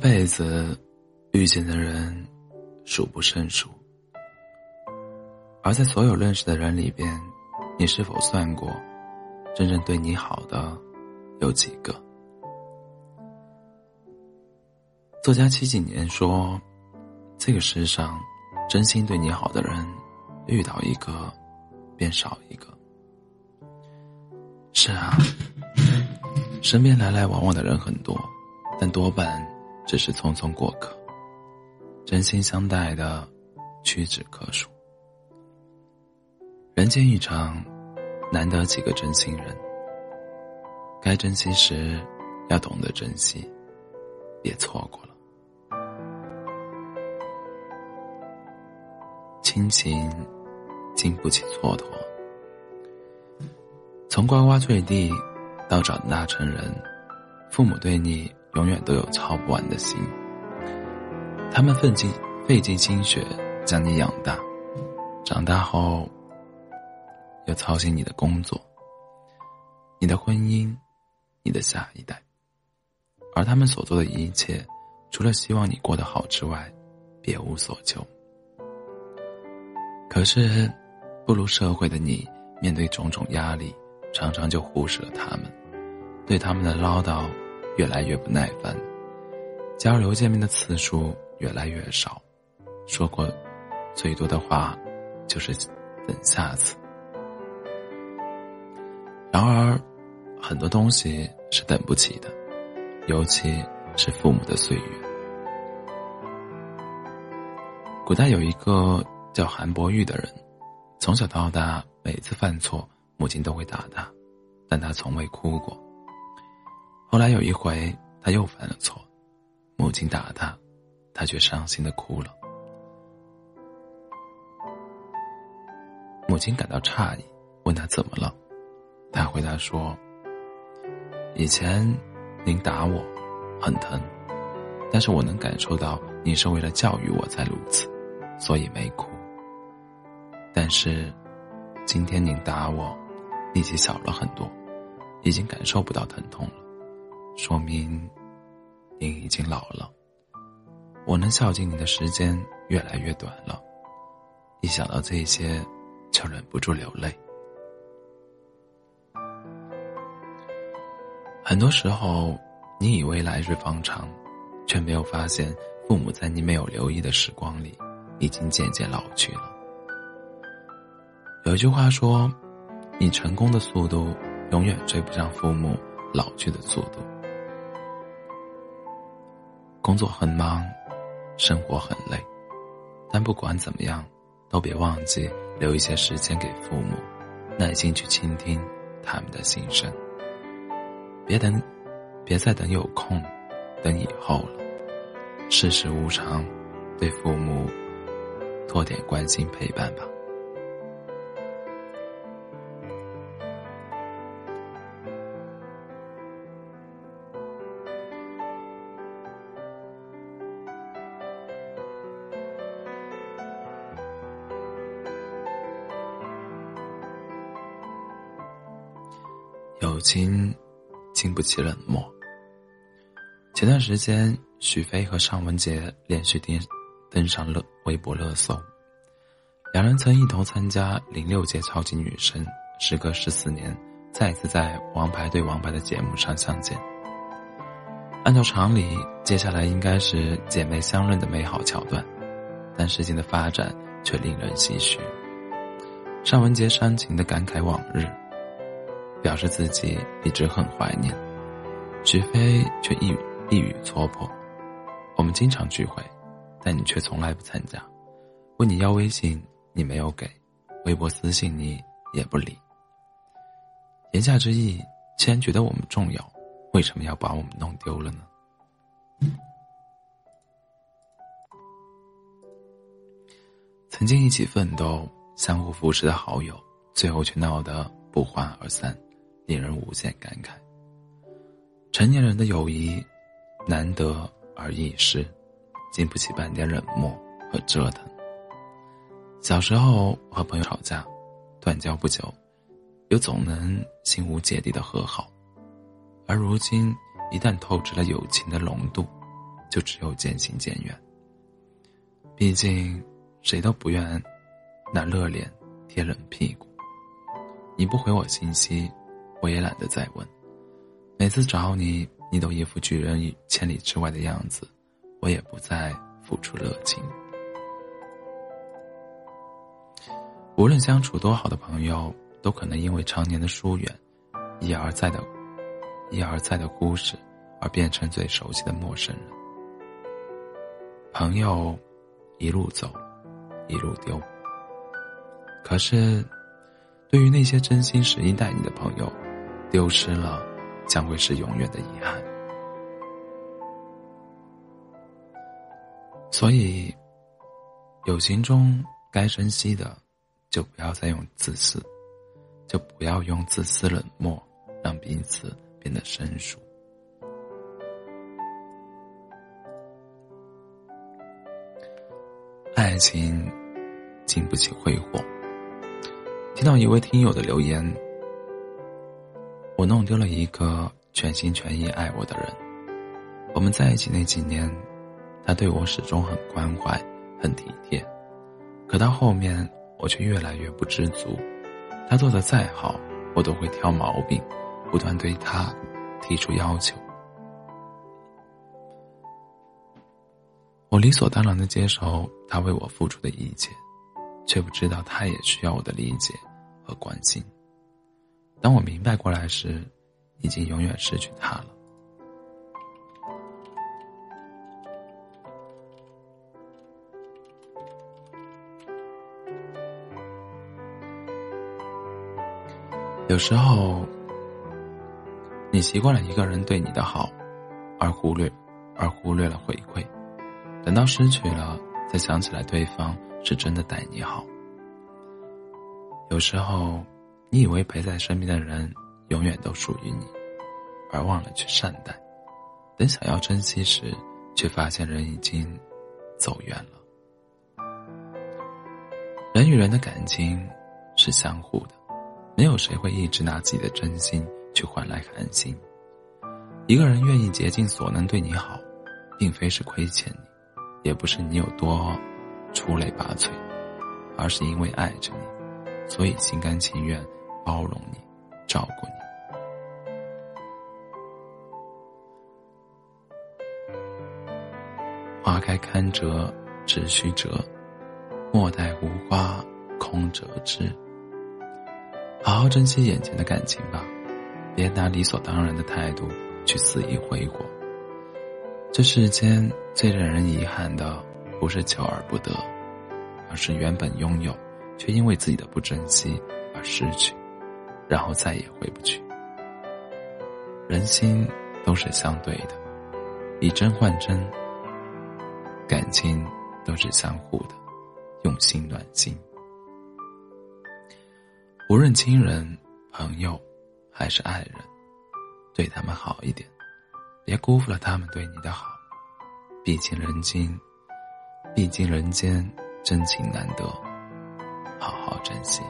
辈子遇见的人数不胜数，而在所有认识的人里边，你是否算过，真正对你好的有几个？作家七几年说：“这个世上，真心对你好的人，遇到一个，便少一个。”是啊，身边来来往往的人很多，但多半只是匆匆过客。真心相待的，屈指可数。人间一场，难得几个真心人。该珍惜时，要懂得珍惜，别错过了。亲情经不起蹉跎。从呱呱坠地到长大成人，父母对你永远都有操不完的心。他们费尽费尽心血将你养大，长大后又操心你的工作、你的婚姻、你的下一代，而他们所做的一切，除了希望你过得好之外，别无所求。可是，步入社会的你，面对种种压力，常常就忽视了他们，对他们的唠叨越来越不耐烦，交流见面的次数越来越少，说过最多的话就是“等下次”。然而，很多东西是等不起的，尤其是父母的岁月。古代有一个。叫韩伯玉的人，从小到大，每次犯错，母亲都会打他，但他从未哭过。后来有一回，他又犯了错，母亲打他，他却伤心的哭了。母亲感到诧异，问他怎么了，他回答说：“以前您打我，很疼，但是我能感受到你是为了教育我才如此，所以没哭。”但是，今天您打我，力气小了很多，已经感受不到疼痛了，说明您已经老了。我能孝敬你的时间越来越短了，一想到这些，就忍不住流泪。很多时候，你以为来日方长，却没有发现，父母在你没有留意的时光里，已经渐渐老去了。有一句话说：“你成功的速度永远追不上父母老去的速度。”工作很忙，生活很累，但不管怎么样，都别忘记留一些时间给父母，耐心去倾听他们的心声。别等，别再等有空，等以后了。世事无常，对父母多点关心陪伴吧。母亲经不起冷漠。前段时间，许飞和尚雯婕连续登登上了微博热搜。两人曾一同参加零六届超级女声，时隔十四年，再次在《王牌对王牌》的节目上相见。按照常理，接下来应该是姐妹相认的美好桥段，但事情的发展却令人唏嘘。尚雯婕煽情的感慨往日。表示自己一直很怀念，许飞却一语一语戳破。我们经常聚会，但你却从来不参加。问你要微信，你没有给；微博私信你也不理。言下之意，既然觉得我们重要，为什么要把我们弄丢了呢？曾经一起奋斗、相互扶持的好友，最后却闹得不欢而散。令人无限感慨。成年人的友谊，难得而易失，经不起半点冷漠和折腾。小时候和朋友吵架，断交不久，又总能心无芥蒂的和好，而如今一旦透支了友情的浓度，就只有渐行渐远。毕竟，谁都不愿拿热脸贴冷屁股。你不回我信息，我也懒得再问。每次找你，你都一副拒人于千里之外的样子，我也不再付出热情。无论相处多好的朋友，都可能因为常年的疏远，一而再的、一而再的忽视，而变成最熟悉的陌生人。朋友，一路走，一路丢。可是，对于那些真心实意待你的朋友，丢失了，将会是永远的遗憾。所以，友情中该珍惜的。就不要再用自私，就不要用自私冷漠让彼此变得生疏。爱情经不起挥霍。听到一位听友的留言，我弄丢了一个全心全意爱我的人。我们在一起那几年，他对我始终很关怀、很体贴，可到后面。我却越来越不知足，他做的再好，我都会挑毛病，不断对他提出要求。我理所当然的接受他为我付出的一切，却不知道他也需要我的理解和关心。当我明白过来时，已经永远失去他了。有时候，你习惯了一个人对你的好，而忽略，而忽略了回馈，等到失去了，才想起来对方是真的待你好。有时候，你以为陪在身边的人永远都属于你，而忘了去善待，等想要珍惜时，却发现人已经走远了。人与人的感情是相互的。没有谁会一直拿自己的真心去换来寒心。一个人愿意竭尽所能对你好，并非是亏欠你，也不是你有多出类拔萃，而是因为爱着你，所以心甘情愿包容你，照顾你。花开堪折直须折，莫待无花空折枝。好好珍惜眼前的感情吧，别拿理所当然的态度去肆意挥霍。这世间最让人遗憾的，不是求而不得，而是原本拥有，却因为自己的不珍惜而失去，然后再也回不去。人心都是相对的，以真换真，感情都是相互的，用心暖心。无论亲人、朋友，还是爱人，对他们好一点，别辜负了他们对你的好。毕竟人间，毕竟人间真情难得，好好珍惜。